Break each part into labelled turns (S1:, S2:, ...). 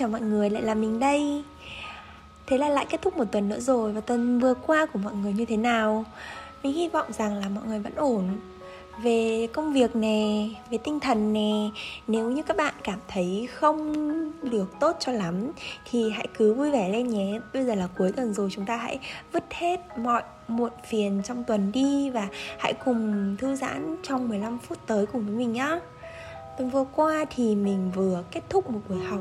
S1: Chào mọi người, lại là mình đây. Thế là lại kết thúc một tuần nữa rồi Và tuần vừa qua của mọi người như thế nào? Mình hy vọng rằng là mọi người vẫn ổn. Về công việc nè, về tinh thần nè Nếu như các bạn cảm thấy không được tốt cho lắm Thì hãy cứ vui vẻ lên nhé. Bây giờ là cuối tuần rồi chúng ta hãy vứt hết mọi muộn phiền trong tuần đi Và hãy cùng thư giãn trong 15 phút tới cùng với mình nhé Tuần vừa qua thì mình vừa kết thúc một buổi học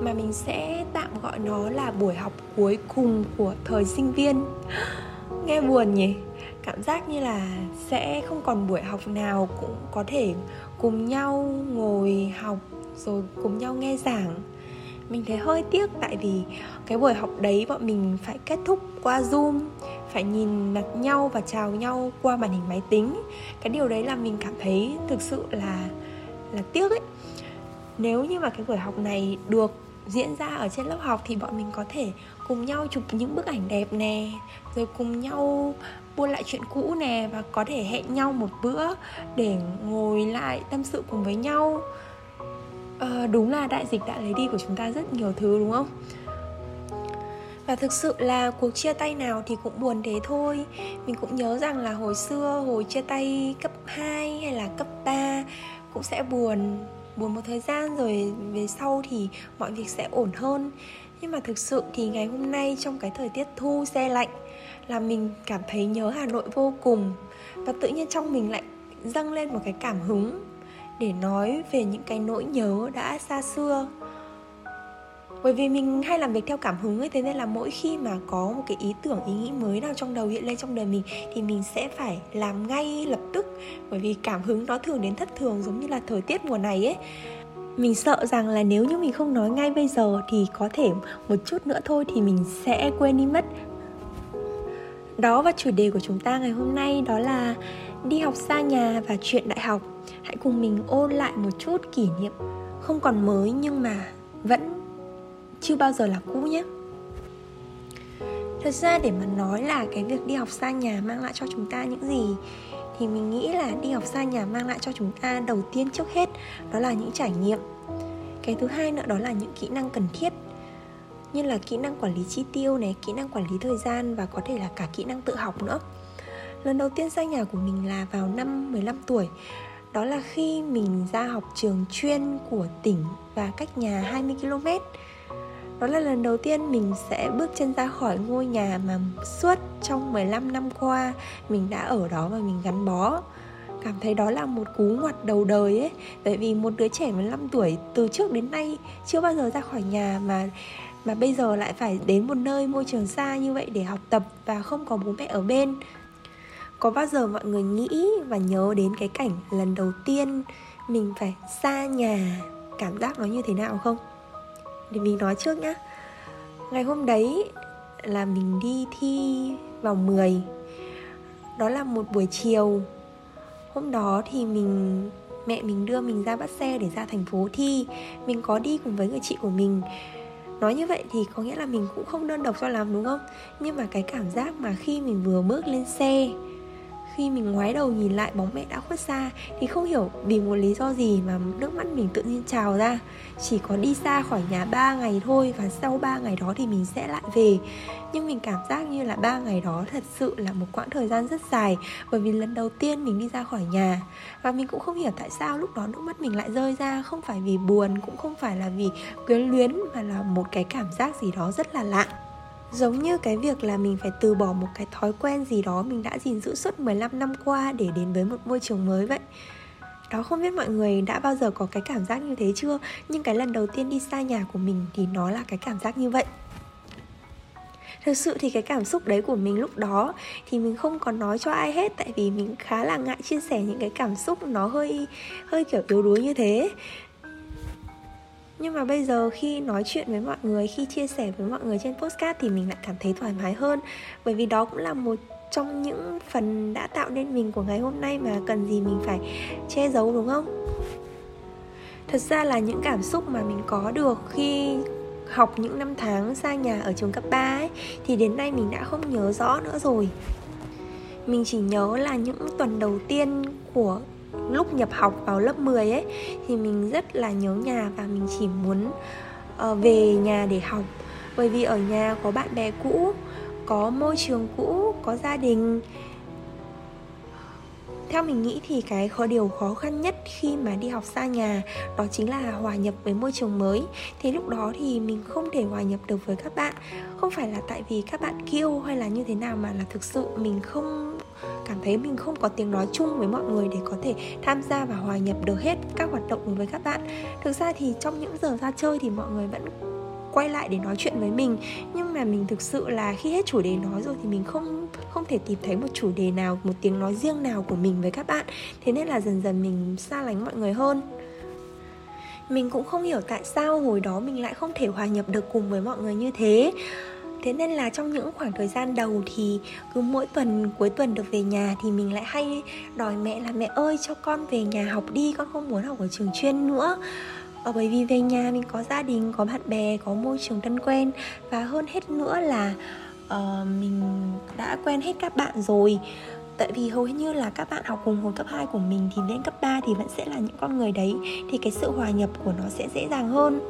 S1: mà mình sẽ tạm gọi nó là buổi học cuối cùng của thời sinh viên. Nghe buồn nhỉ? Cảm giác như là sẽ không còn buổi học nào cũng có thể cùng nhau ngồi học rồi cùng nhau nghe giảng mình thấy hơi tiếc tại vì cái buổi học đấy bọn mình phải kết thúc qua zoom, phải nhìn mặt nhau và chào nhau qua màn hình máy tính cái điều đấy là mình cảm thấy thực sự là là tiếc ấy. Nếu như mà cái buổi học này được diễn ra ở trên lớp học thì bọn mình có thể cùng nhau chụp những bức ảnh đẹp nè rồi cùng nhau buôn lại chuyện cũ nè và có thể hẹn nhau một bữa để ngồi lại tâm sự cùng với nhau. À, đúng là đại dịch đã lấy đi của chúng ta rất nhiều thứ đúng không? Và thực sự là cuộc chia tay nào thì cũng buồn thế thôi. Mình cũng nhớ rằng là hồi xưa hồi chia tay cấp 2 hay là cấp 3 cũng sẽ buồn buồn một thời gian rồi về sau thì mọi việc sẽ ổn hơn. Nhưng mà thực sự thì ngày hôm nay trong cái thời tiết thu, xe lạnh là mình cảm thấy nhớ Hà Nội vô cùng. Và tự nhiên trong mình lại dâng lên một cái cảm hứng để nói về những cái nỗi nhớ đã xa xưa bởi vì mình hay làm việc theo cảm hứng ấy, thế nên là mỗi khi mà có một cái ý tưởng, ý nghĩ mới nào trong đầu hiện lên trong đời mình, thì mình sẽ phải làm ngay lập tức. Bởi vì cảm hứng nó thường đến thất thường, giống như là thời tiết mùa này ấy. Mình sợ rằng là nếu như mình không nói ngay bây giờ thì có thể một chút nữa thôi thì mình sẽ quên đi mất. Đó và chủ đề của chúng ta ngày hôm nay đó là đi học xa nhà và chuyện đại học. Hãy cùng mình ôn lại một chút kỷ niệm, không còn mới nhưng mà vẫn chưa bao giờ là cũ nhé thật ra để mà nói là cái việc đi học xa nhà mang lại cho chúng ta những gì, thì mình nghĩ là đi học xa nhà mang lại cho chúng ta đầu tiên trước hết đó là những trải nghiệm. Cái thứ hai nữa đó là những kỹ năng cần thiết, như là kỹ năng quản lý chi tiêu này, kỹ năng quản lý thời gian và có thể là cả kỹ năng tự học nữa. Lần đầu tiên xa nhà của mình là vào năm 15 tuổi, đó là khi mình ra học trường chuyên của tỉnh và cách nhà 20 km đó là lần đầu tiên mình sẽ bước chân ra khỏi ngôi nhà mà suốt trong 15 năm qua mình đã ở đó và mình gắn bó. Cảm thấy đó là một cú ngoặt đầu đời ấy, bởi vì một đứa trẻ 15 tuổi từ trước đến nay chưa bao giờ ra khỏi nhà mà mà bây giờ lại phải đến một nơi môi trường xa như vậy để học tập và không có bố mẹ ở bên. Có bao giờ mọi người nghĩ và nhớ đến cái cảnh lần đầu tiên mình phải xa nhà, cảm giác nó như thế nào không? Để mình nói trước nhá. Ngày hôm đấy là mình đi thi vào 10 đó là một buổi chiều. Hôm đó thì mình, mẹ mình đưa mình ra bắt xe để ra thành phố thi. Mình có đi cùng với người chị của mình. Nói như vậy thì có nghĩa là mình cũng không đơn độc cho lắm, đúng không? Nhưng mà cái cảm giác mà khi mình vừa bước lên xe khi mình ngoái đầu nhìn lại bóng mẹ đã khuất xa thì không hiểu vì một lý do gì mà nước mắt mình tự nhiên trào ra. Chỉ có đi xa khỏi nhà 3 ngày thôi và sau 3 ngày đó thì mình sẽ lại về. Nhưng mình cảm giác như là ba ngày đó thật sự là một quãng thời gian rất dài bởi vì lần đầu tiên mình đi ra khỏi nhà. Và mình cũng không hiểu tại sao lúc đó nước mắt mình lại rơi ra, không phải vì buồn, cũng không phải là vì quyến luyến mà là một cái cảm giác gì đó rất là lạ. Giống như cái việc là mình phải từ bỏ một cái thói quen gì đó mình đã gìn giữ suốt 15 năm qua để đến với một môi trường mới vậy. Đó, không biết mọi người đã bao giờ có cái cảm giác như thế chưa? Nhưng cái lần đầu tiên đi xa nhà của mình thì nó là cái cảm giác như vậy. Thực sự thì cái cảm xúc đấy của mình lúc đó thì mình không còn nói cho ai hết, tại vì mình khá là ngại chia sẻ những cái cảm xúc nó hơi hơi kiểu yếu đuối như thế nhưng mà bây giờ khi nói chuyện với mọi người, khi chia sẻ với mọi người trên postcard thì mình lại cảm thấy thoải mái hơn. Bởi vì đó cũng là một trong những phần đã tạo nên mình của ngày hôm nay mà cần gì mình phải che giấu, đúng không? Thật ra là những cảm xúc mà mình có được khi học những năm tháng xa nhà ở trường cấp 3 ấy, thì đến nay mình đã không nhớ rõ nữa rồi. Mình chỉ nhớ là những tuần đầu tiên của lúc nhập học vào lớp 10 ấy thì mình rất là nhớ nhà và mình chỉ muốn uh, về nhà để học. Bởi vì ở nhà có bạn bè cũ có môi trường cũ có gia đình. Theo mình nghĩ thì cái khó điều khó khăn nhất khi mà đi học xa nhà đó chính là hòa nhập với môi trường mới. Thì lúc đó thì mình không thể hòa nhập được với các bạn. Không phải là tại vì các bạn kêu hay là như thế nào mà là thực sự mình không cảm thấy mình không có tiếng nói chung với mọi người để có thể tham gia và hòa nhập được hết các hoạt động với các bạn. Thực ra thì trong những giờ ra chơi thì mọi người vẫn quay lại để nói chuyện với mình. Nhưng mà mình thực sự là khi hết chủ đề nói rồi thì mình không không thể tìm thấy một chủ đề nào, một tiếng nói riêng nào của mình với các bạn. Thế nên là dần dần mình xa lánh mọi người hơn. Mình cũng không hiểu tại sao hồi đó mình lại không thể hòa nhập được cùng với mọi người như thế thế nên là trong những khoảng thời gian đầu thì cứ mỗi tuần cuối tuần được về nhà thì mình lại hay đòi mẹ là mẹ ơi cho con về nhà học đi con không muốn học ở trường chuyên nữa. Ở bởi vì về nhà mình có gia đình có bạn bè có môi trường thân quen. Và hơn hết nữa là uh, mình đã quen hết các bạn rồi. Tại vì hầu như là các bạn học cùng hồi cấp 2 của mình thì lên cấp 3 thì vẫn sẽ là những con người đấy. Thì cái sự hòa nhập của nó sẽ dễ dàng hơn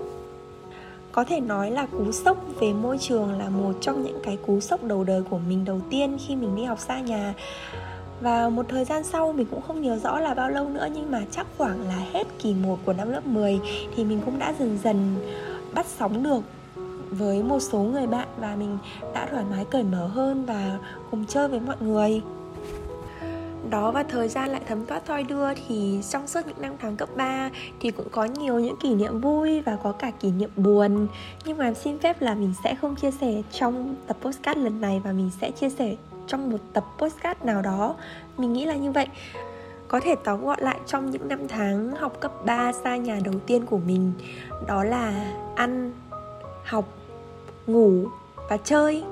S1: có thể nói là cú sốc về môi trường là một trong những cái cú sốc đầu đời của mình đầu tiên khi mình đi học xa nhà. Và một thời gian sau mình cũng không nhớ rõ là bao lâu nữa, nhưng mà chắc khoảng là hết kỳ 1 của năm lớp 10 thì mình cũng đã dần dần bắt sóng được với một số người bạn và mình đã thoải mái cởi mở hơn và cùng chơi với mọi người đó và thời gian lại thấm thoát thoi đưa thì trong suốt những năm tháng cấp 3 thì cũng có nhiều những kỷ niệm vui và có cả kỷ niệm buồn. Nhưng mà xin phép là mình sẽ không chia sẻ trong tập postcard lần này và mình sẽ chia sẻ trong một tập postcard nào đó. Mình nghĩ là như vậy. Có thể tóm gọn lại trong những năm tháng học cấp 3 xa nhà đầu tiên của mình, đó là ăn, học, ngủ và chơi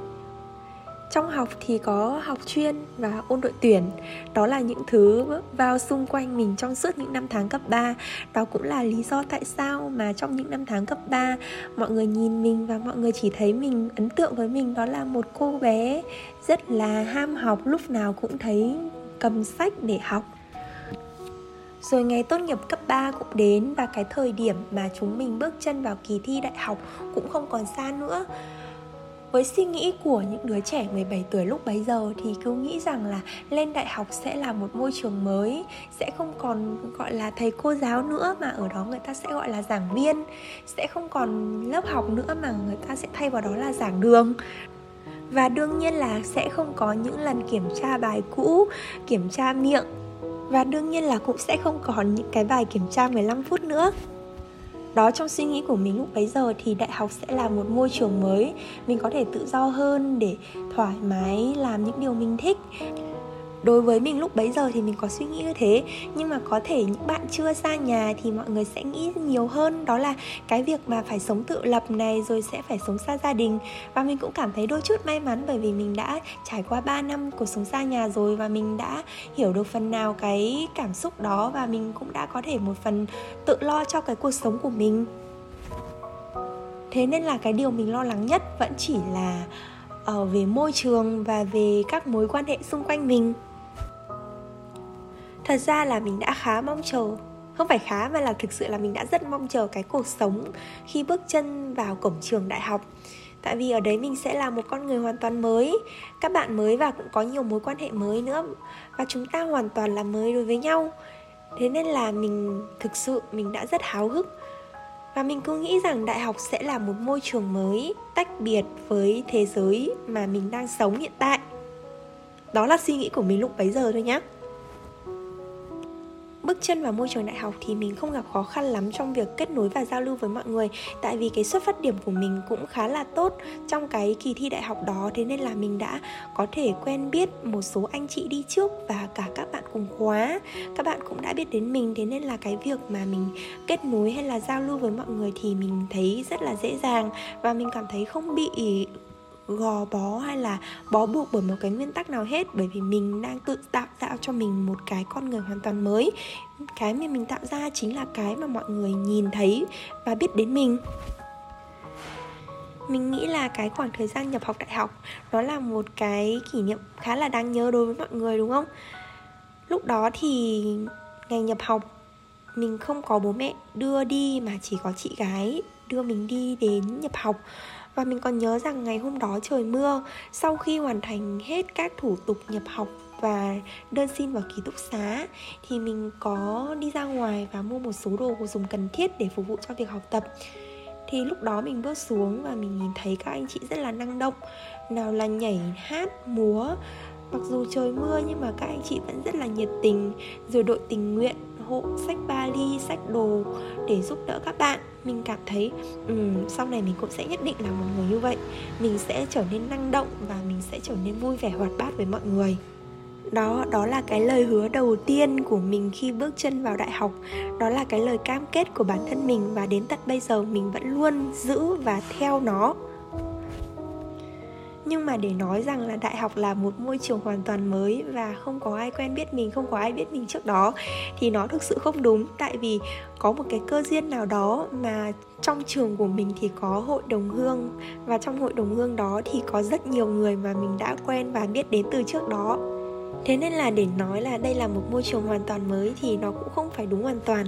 S1: trong học thì có học chuyên và ôn đội tuyển. Đó là những thứ vào xung quanh mình trong suốt những năm tháng cấp 3 đó cũng là lý do tại sao mà trong những năm tháng cấp 3 mọi người nhìn mình và mọi người chỉ thấy mình, ấn tượng với mình đó là một cô bé rất là ham học, lúc nào cũng thấy cầm sách để học. Rồi ngày tốt nghiệp cấp 3 cũng đến và cái thời điểm mà chúng mình bước chân vào kỳ thi đại học cũng không còn xa nữa với suy nghĩ của những đứa trẻ 17 tuổi lúc bấy giờ thì cứ nghĩ rằng là lên đại học sẽ là một môi trường mới, sẽ không còn, gọi là, thầy cô giáo nữa mà ở đó người ta sẽ gọi là giảng viên, sẽ không còn lớp học nữa mà người ta sẽ thay vào đó là giảng đường. Và đương nhiên là sẽ không có những lần kiểm tra bài cũ, kiểm tra miệng, và đương nhiên là cũng sẽ không còn những cái bài kiểm tra 15 phút nữa đó, trong suy nghĩ của mình lúc bấy giờ thì đại học sẽ là một môi trường mới. Mình có thể tự do hơn để thoải mái làm những điều mình thích đối với mình lúc bấy giờ thì mình có suy nghĩ như thế. Nhưng mà có thể những bạn chưa xa nhà thì mọi người sẽ nghĩ nhiều hơn. Đó là cái việc mà phải sống tự lập này, rồi sẽ phải sống xa gia đình. Và mình cũng cảm thấy đôi chút may mắn bởi vì mình đã trải qua 3 năm cuộc sống xa nhà rồi và mình đã hiểu được phần nào cái cảm xúc đó và mình cũng đã có thể một phần tự lo cho cái cuộc sống của mình. Thế nên là cái điều mình lo lắng nhất vẫn chỉ là ở về môi trường và về các mối quan hệ xung quanh mình thật ra là mình đã khá mong chờ. Không phải khá mà là thực sự là mình đã rất mong chờ cái cuộc sống khi bước chân vào cổng trường đại học. Tại vì ở đấy mình sẽ là một con người hoàn toàn mới. Các bạn mới và cũng có nhiều mối quan hệ mới nữa. Và chúng ta hoàn toàn là mới đối với nhau. Thế nên là mình thực sự, mình đã rất háo hức. Và mình cứ nghĩ rằng đại học sẽ là một môi trường mới, tách biệt với thế giới mà mình đang sống hiện tại. Đó là suy nghĩ của mình lúc bấy giờ thôi nhé bước chân vào môi trường đại học thì mình không gặp khó khăn lắm trong việc kết nối và giao lưu với mọi người. Tại vì cái xuất phát điểm của mình cũng khá là tốt trong cái kỳ thi đại học đó, thế nên là mình đã có thể quen biết một số anh chị đi trước và cả các bạn cùng khóa. Các bạn cũng đã biết đến mình, thế nên là cái việc mà mình kết nối hay là giao lưu với mọi người thì mình thấy rất là dễ dàng và mình cảm thấy không bị gò bó hay là bó buộc bởi một cái nguyên tắc nào hết? Bởi vì mình đang tự tạo tạo cho mình một cái con người hoàn toàn mới. Cái mà mình tạo ra chính là cái mà mọi người nhìn thấy và biết đến mình. Mình nghĩ là cái khoảng thời gian nhập học đại học, nó là một cái kỷ niệm khá là đáng nhớ đối với mọi người, đúng không? Lúc đó thì ngày nhập học, mình không có bố mẹ đưa đi mà chỉ có chị gái đưa mình đi đến nhập học và mình còn nhớ rằng ngày hôm đó trời mưa, Sau khi hoàn thành hết các thủ tục nhập học và đơn xin vào ký túc xá, Thì mình có đi ra ngoài và mua một số đồ dùng cần thiết để phục vụ cho việc học tập. Thì lúc đó mình bước xuống và mình nhìn thấy các anh chị rất là năng động, nào là nhảy hát, múa. Mặc dù trời mưa nhưng mà các anh chị vẫn rất là nhiệt tình, rồi đội tình nguyện hộ sách vali sách đồ để giúp đỡ các bạn. Mình cảm thấy um, sau này mình cũng sẽ nhất định là một người như vậy. Mình sẽ trở nên năng động và mình sẽ trở nên vui vẻ hoạt bát với mọi người. Đó đó là cái lời hứa đầu tiên của mình khi bước chân vào đại học. Đó là cái lời cam kết của bản thân mình và đến tận bây giờ mình vẫn luôn giữ và theo nó nhưng mà để nói rằng là đại học là một môi trường hoàn toàn mới và không có ai quen biết mình, không có ai biết mình trước đó, thì nó thực sự không đúng. Tại vì có một cái cơ duyên nào đó mà trong trường của mình thì có hội đồng hương và trong hội đồng hương đó thì có rất nhiều người mà mình đã quen và biết đến từ trước đó. Thế nên là để nói là đây là một môi trường hoàn toàn mới thì nó cũng không phải đúng hoàn toàn.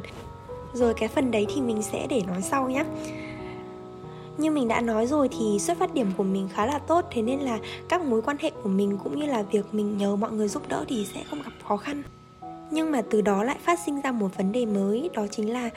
S1: Rồi cái phần đấy thì mình sẽ để nói sau nhé như mình đã nói rồi thì xuất phát điểm của mình khá là tốt, thế nên là các mối quan hệ của mình cũng như là việc mình nhờ mọi người giúp đỡ thì sẽ không gặp khó khăn. Nhưng mà từ đó lại phát sinh ra một vấn đề mới, đó chính là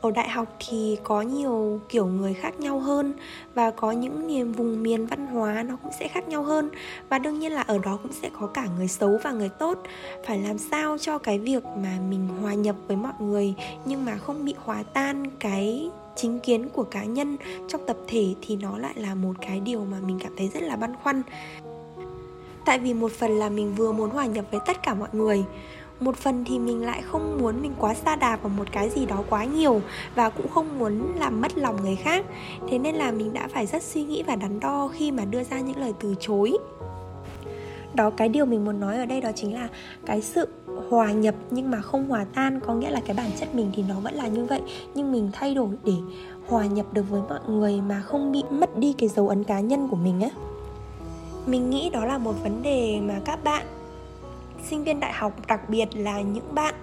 S1: ở đại học thì có nhiều kiểu người khác nhau hơn và có những niềm vùng miền văn hóa nó cũng sẽ khác nhau hơn. Và đương nhiên là ở đó cũng sẽ có cả người xấu và người tốt. Phải làm sao cho cái việc mà mình hòa nhập với mọi người nhưng mà không bị hòa tan cái chính kiến của cá nhân trong tập thể thì nó lại là một cái điều mà mình cảm thấy rất là băn khoăn. Tại vì một phần là mình vừa muốn hòa nhập với tất cả mọi người, một phần thì mình lại không muốn mình quá xa đà vào một cái gì đó quá nhiều và cũng không muốn làm mất lòng người khác. Thế nên là mình đã phải rất suy nghĩ và đắn đo khi mà đưa ra những lời từ chối đó cái điều mình muốn nói ở đây đó chính là cái sự hòa nhập nhưng mà không hòa tan, có nghĩa là cái bản chất mình thì nó vẫn là như vậy. Nhưng mình thay đổi để hòa nhập được với mọi người mà không bị mất đi cái dấu ấn cá nhân của mình á. Mình nghĩ đó là một vấn đề mà các bạn sinh viên đại học, đặc biệt là những bạn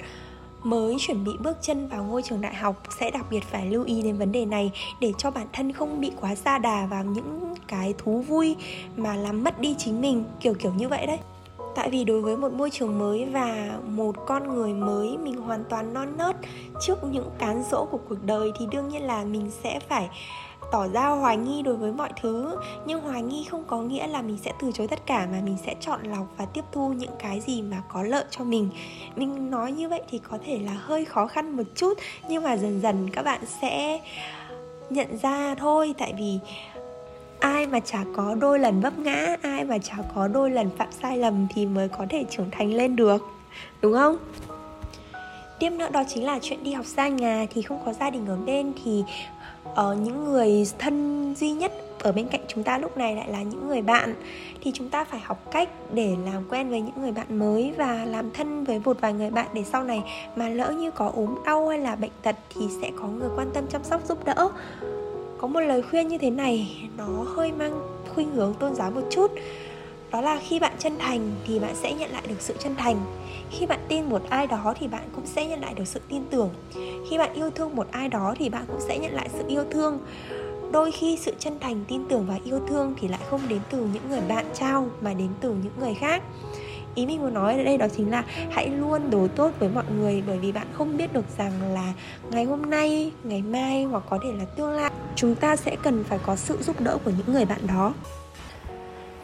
S1: mới chuẩn bị bước chân vào ngôi trường đại học, sẽ đặc biệt phải lưu ý đến vấn đề này để cho bản thân không bị quá xa đà vào những cái thú vui mà làm mất đi chính mình, kiểu kiểu như vậy đấy. Tại vì đối với một môi trường mới và một con người mới, mình hoàn toàn non nớt trước những cán dỗ của cuộc đời thì đương nhiên là mình sẽ phải tỏ ra hoài nghi đối với mọi thứ. Nhưng hoài nghi không có nghĩa là mình sẽ từ chối tất cả, mà mình sẽ chọn lọc và tiếp thu những cái gì mà có lợi cho mình. Mình nói như vậy thì có thể là hơi khó khăn một chút, nhưng mà dần dần các bạn sẽ nhận ra thôi. Tại vì ai mà chả có đôi lần vấp ngã, ai mà chả có đôi lần phạm sai lầm thì mới có thể trưởng thành lên được. Đúng không? Tiếp nữa đó chính là chuyện đi học xa nhà thì không có gia đình ở bên thì ở những người thân duy nhất ở bên cạnh chúng ta lúc này lại là những người bạn. Thì chúng ta phải học cách để làm quen với những người bạn mới và làm thân với một vài người bạn để sau này mà lỡ như có ốm đau hay là bệnh tật thì sẽ có người quan tâm chăm sóc giúp đỡ. Có một lời khuyên như thế này, nó hơi mang khuynh hướng tôn giáo một chút đó là khi bạn chân thành thì bạn sẽ nhận lại được sự chân thành. Khi bạn tin một ai đó thì bạn cũng sẽ nhận lại được sự tin tưởng. Khi bạn yêu thương một ai đó thì bạn cũng sẽ nhận lại sự yêu thương. Đôi khi sự chân thành, tin tưởng và yêu thương thì lại không đến từ những người bạn trao mà đến từ những người khác. Ý mình muốn nói ở đây đó chính là hãy luôn đối tốt với mọi người bởi vì bạn không biết được rằng là ngày hôm nay, ngày mai hoặc có thể là tương lai, chúng ta sẽ cần phải có sự giúp đỡ của những người bạn đó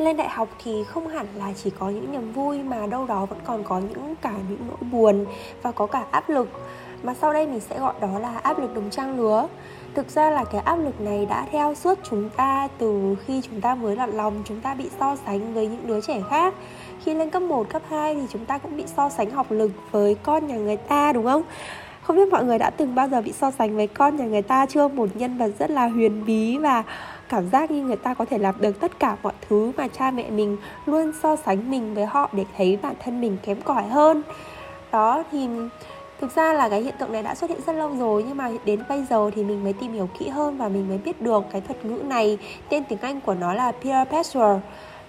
S1: lên đại học thì không hẳn là chỉ có những niềm vui mà đâu đó vẫn còn có những cả những nỗi buồn và có cả áp lực. Mà sau đây mình sẽ gọi đó là áp lực đồng trang lứa. Thực ra là cái áp lực này đã theo suốt chúng ta từ khi chúng ta mới lọt lòng chúng ta bị so sánh với những đứa trẻ khác. Khi lên cấp 1, cấp 2 thì chúng ta cũng bị so sánh học lực với con nhà người ta đúng không? Không biết mọi người đã từng bao giờ bị so sánh với con nhà người ta chưa? Một nhân vật rất là huyền bí và cảm giác như người ta có thể làm được tất cả mọi thứ mà cha mẹ mình luôn so sánh mình với họ để thấy bản thân mình kém cỏi hơn. Đó, thì thực ra là cái hiện tượng này đã xuất hiện rất lâu rồi, nhưng mà đến bây giờ thì mình mới tìm hiểu kỹ hơn và mình mới biết được cái thuật ngữ này. Tên tiếng anh của nó là peer pressure.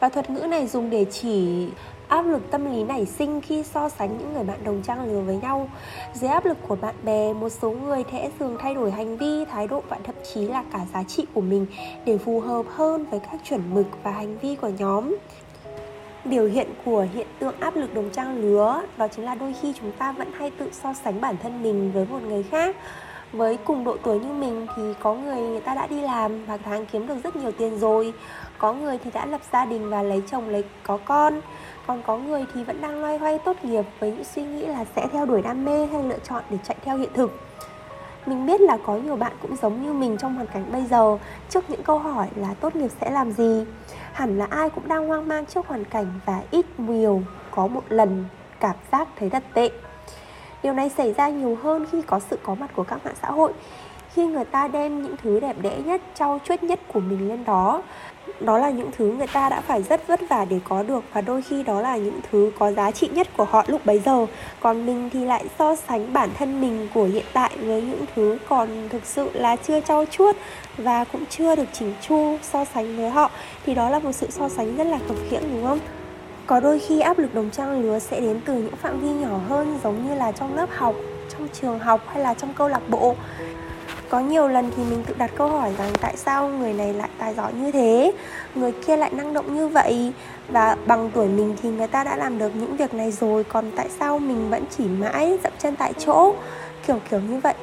S1: Và thuật ngữ này dùng để chỉ áp lực tâm lý nảy sinh khi so sánh những người bạn đồng trang lứa với nhau. Dưới áp lực của bạn bè, một số người sẽ thường thay đổi hành vi, thái độ và thậm chí là cả giá trị của mình để phù hợp hơn với các chuẩn mực và hành vi của nhóm. Biểu hiện của hiện tượng áp lực đồng trang lứa, đó chính là đôi khi chúng ta vẫn hay tự so sánh bản thân mình với một người khác. Với cùng độ tuổi như mình thì có người người ta đã đi làm và tháng kiếm được rất nhiều tiền rồi, có người thì đã lập gia đình và lấy chồng, lấy có con còn có người thì vẫn đang loay hoay tốt nghiệp với những suy nghĩ là sẽ theo đuổi đam mê hay lựa chọn để chạy theo hiện thực. Mình biết là có nhiều bạn cũng giống như mình trong hoàn cảnh bây giờ, trước những câu hỏi là tốt nghiệp sẽ làm gì? Hẳn là ai cũng đang hoang mang trước hoàn cảnh và ít nhiều có một lần cảm giác thấy thật tệ. Điều này xảy ra nhiều hơn khi có sự có mặt của các mạng xã hội khi người ta đem những thứ đẹp đẽ nhất, trau chuốt nhất của mình lên đó. Đó là những thứ người ta đã phải rất vất vả để có được và đôi khi đó là những thứ có giá trị nhất của họ lúc bấy giờ. Còn mình thì lại so sánh bản thân mình của hiện tại với những thứ còn thực sự là chưa trau chuốt và cũng chưa được chỉnh chu, so sánh với họ. Thì đó là một sự so sánh rất là khập khiễng đúng không? Có đôi khi áp lực đồng trang lứa sẽ đến từ những phạm vi nhỏ hơn, giống như là trong lớp học, trong trường học hay là trong câu lạc bộ có nhiều lần thì mình tự đặt câu hỏi rằng tại sao người này lại tài giỏi như thế, người kia lại năng động như vậy? Và bằng tuổi mình thì người ta đã làm được những việc này rồi, còn tại sao mình vẫn chỉ mãi dậm chân tại chỗ? Kiểu kiểu như vậy.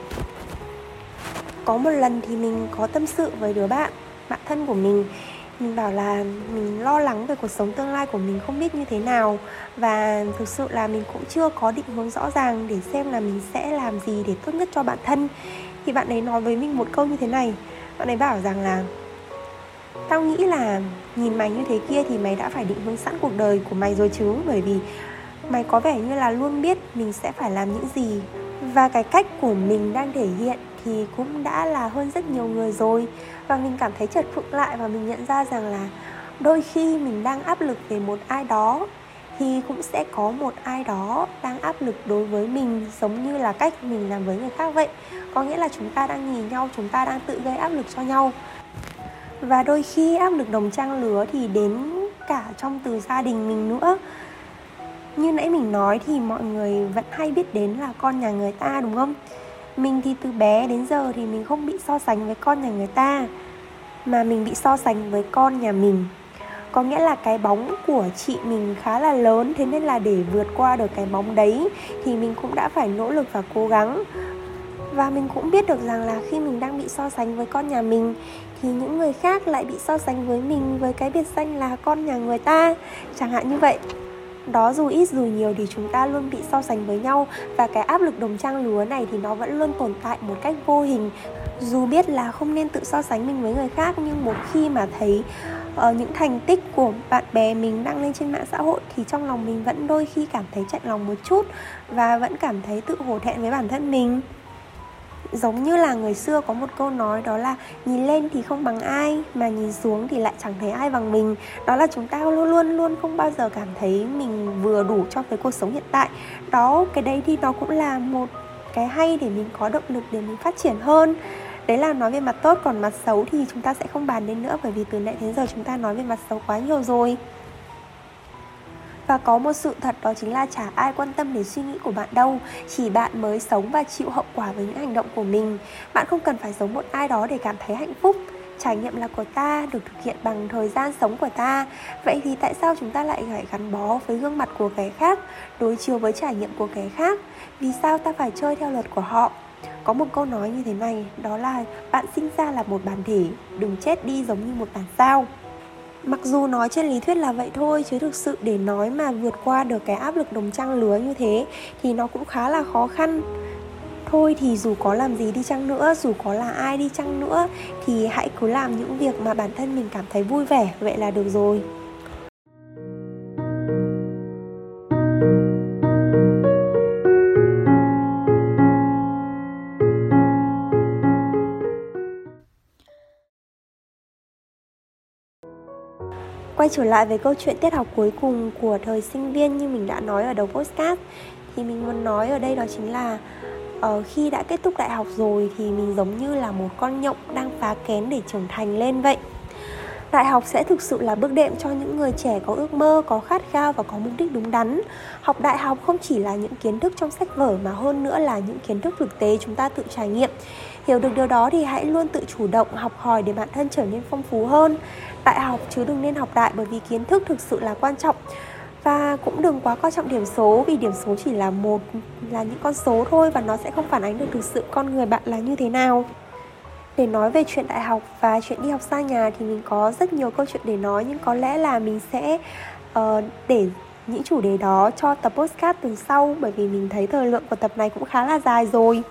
S1: Có một lần thì mình có tâm sự với đứa bạn bạn thân của mình. Mình bảo là mình lo lắng về cuộc sống tương lai của mình không biết như thế nào. Và thực sự là mình cũng chưa có định hướng rõ ràng để xem là mình sẽ làm gì để tốt nhất cho bản thân thì bạn ấy nói với mình một câu như thế này. Bạn ấy bảo rằng là, tao nghĩ là nhìn mày như thế kia thì mày đã phải định hướng sẵn cuộc đời của mày rồi chứ. Bởi vì mày có vẻ như là luôn biết mình sẽ phải làm những gì. Và cái cách của mình đang thể hiện thì cũng đã là hơn rất nhiều người rồi. Và mình cảm thấy chật phụng lại và mình nhận ra rằng là đôi khi mình đang áp lực về một ai đó thì cũng sẽ có một ai đó đang áp lực đối với mình giống như là cách mình làm với người khác vậy. Có nghĩa là chúng ta đang nhìn nhau, chúng ta đang tự gây áp lực cho nhau. Và đôi khi áp lực đồng trang lứa thì đến cả trong từ gia đình mình nữa. Như nãy mình nói thì mọi người vẫn hay biết đến là con nhà người ta, đúng không? Mình thì từ bé đến giờ thì mình không bị so sánh với con nhà người ta, mà mình bị so sánh với con nhà mình có nghĩa là cái bóng của chị mình khá là lớn, thế nên là để vượt qua được cái bóng đấy thì mình cũng đã phải nỗ lực và cố gắng. Và mình cũng biết được rằng là khi mình đang bị so sánh với con nhà mình, thì những người khác lại bị so sánh với mình, với cái biệt danh là con nhà người ta. Chẳng hạn như vậy, đó dù ít dù nhiều thì chúng ta luôn bị so sánh với nhau. Và cái áp lực đồng trang lứa này thì nó vẫn luôn tồn tại một cách vô hình. Dù biết là không nên tự so sánh mình với người khác, nhưng một khi mà thấy uh, những thành tích của bạn bè mình đăng lên trên mạng xã hội thì trong lòng mình vẫn đôi khi cảm thấy chạnh lòng một chút và vẫn cảm thấy tự hổ thẹn với bản thân mình. Giống như là người xưa có một câu nói đó là nhìn lên thì không bằng ai mà nhìn xuống thì lại chẳng thấy ai bằng mình. Đó là chúng ta luôn luôn luôn không bao giờ cảm thấy mình vừa đủ cho cái cuộc sống hiện tại. Đó cái đấy thì nó cũng là một cái hay để mình có động lực để mình phát triển hơn đấy là nói về mặt tốt, còn mặt xấu thì chúng ta sẽ không bàn đến nữa, bởi vì từ nãy đến giờ chúng ta nói về mặt xấu quá nhiều rồi. Và có một sự thật đó chính là chả ai quan tâm đến suy nghĩ của bạn đâu, Chỉ bạn mới sống và chịu hậu quả với những hành động của mình. Bạn không cần phải giống một ai đó để cảm thấy hạnh phúc. Trải nghiệm là của ta, được thực hiện bằng thời gian sống của ta. Vậy thì tại sao chúng ta lại phải gắn bó với gương mặt của kẻ khác, Đối chiếu với trải nghiệm của kẻ khác? Vì sao ta phải chơi theo luật của họ? Có một câu nói như thế này, đó là bạn sinh ra là một bản thể, đừng chết đi giống như một bản sao. Mặc dù nói trên lý thuyết là vậy thôi, chứ thực sự để nói mà vượt qua được cái áp lực đồng trang lứa như thế thì nó cũng khá là khó khăn. Thôi thì dù có làm gì đi chăng nữa, dù có là ai đi chăng nữa, thì hãy cứ làm những việc mà bản thân mình cảm thấy vui vẻ, vậy là được rồi. Quay trở lại với câu chuyện tiết học cuối cùng của thời sinh viên như mình đã nói ở đầu postcard Thì mình muốn nói ở đây đó chính là uh, Khi đã kết thúc đại học rồi thì mình giống như là một con nhộng đang phá kén để trưởng thành lên vậy. Đại học sẽ thực sự là bước đệm cho những người trẻ có ước mơ, có khát khao và có mục đích đúng đắn. Học đại học không chỉ là những kiến thức trong sách vở mà hơn nữa là những kiến thức thực tế chúng ta tự trải nghiệm. Hiểu được điều đó thì hãy luôn tự chủ động học hỏi để bản thân trở nên phong phú hơn. Đại học chứ đừng nên học đại bởi vì kiến thức thực sự là quan trọng và cũng đừng quá coi trọng điểm số vì điểm số chỉ là một là những con số thôi và nó sẽ không phản ánh được thực sự con người bạn là như thế nào để nói về chuyện đại học và chuyện đi học xa nhà thì mình có rất nhiều câu chuyện để nói nhưng có lẽ là mình sẽ uh, để những chủ đề đó cho tập postcard từ sau bởi vì mình thấy thời lượng của tập này cũng khá là dài rồi.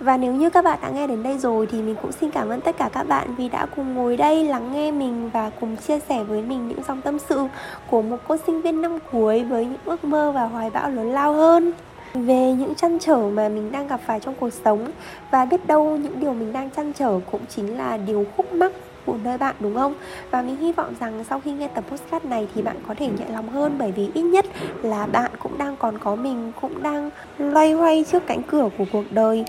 S1: Và nếu như các bạn đã nghe đến đây rồi thì mình cũng xin cảm ơn tất cả các bạn vì đã cùng ngồi đây lắng nghe mình và cùng chia sẻ với mình những dòng tâm sự của một cô sinh viên năm cuối với những ước mơ và hoài bão lớn lao hơn về những trăn trở mà mình đang gặp phải trong cuộc sống và biết đâu những điều mình đang trăn trở cũng chính là điều khúc mắc của nơi bạn, đúng không? Và mình hy vọng rằng sau khi nghe tập podcast này thì bạn có thể nhẹ lòng hơn bởi vì ít nhất là bạn cũng đang còn có mình, cũng đang loay hoay trước cánh cửa của cuộc đời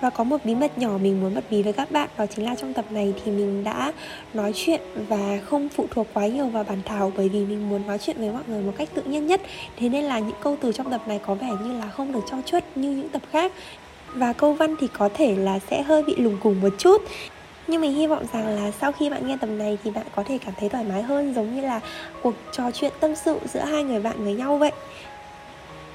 S1: và có một bí mật nhỏ mình muốn bật mí với các bạn, đó chính là trong tập này thì mình đã nói chuyện và không phụ thuộc quá nhiều vào bản thảo bởi vì mình muốn nói chuyện với mọi người một cách tự nhiên nhất. Thế nên là những câu từ trong tập này có vẻ như là không được cho chuốt như những tập khác. Và câu văn thì có thể là sẽ hơi bị lùng cùng một chút. Nhưng mình hy vọng rằng là sau khi bạn nghe tập này thì bạn có thể cảm thấy thoải mái hơn, giống như là cuộc trò chuyện tâm sự giữa hai người bạn với nhau vậy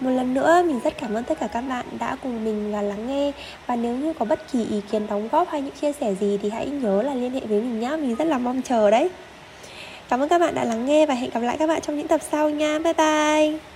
S1: một lần nữa, mình rất cảm ơn tất cả các bạn đã cùng mình và lắng nghe. Và nếu như có bất kỳ ý kiến đóng góp hay những chia sẻ gì thì hãy nhớ là liên hệ với mình nhé Mình rất là mong chờ đấy. Cảm ơn các bạn đã lắng nghe và hẹn gặp lại các bạn trong những tập sau nha. Bye bye!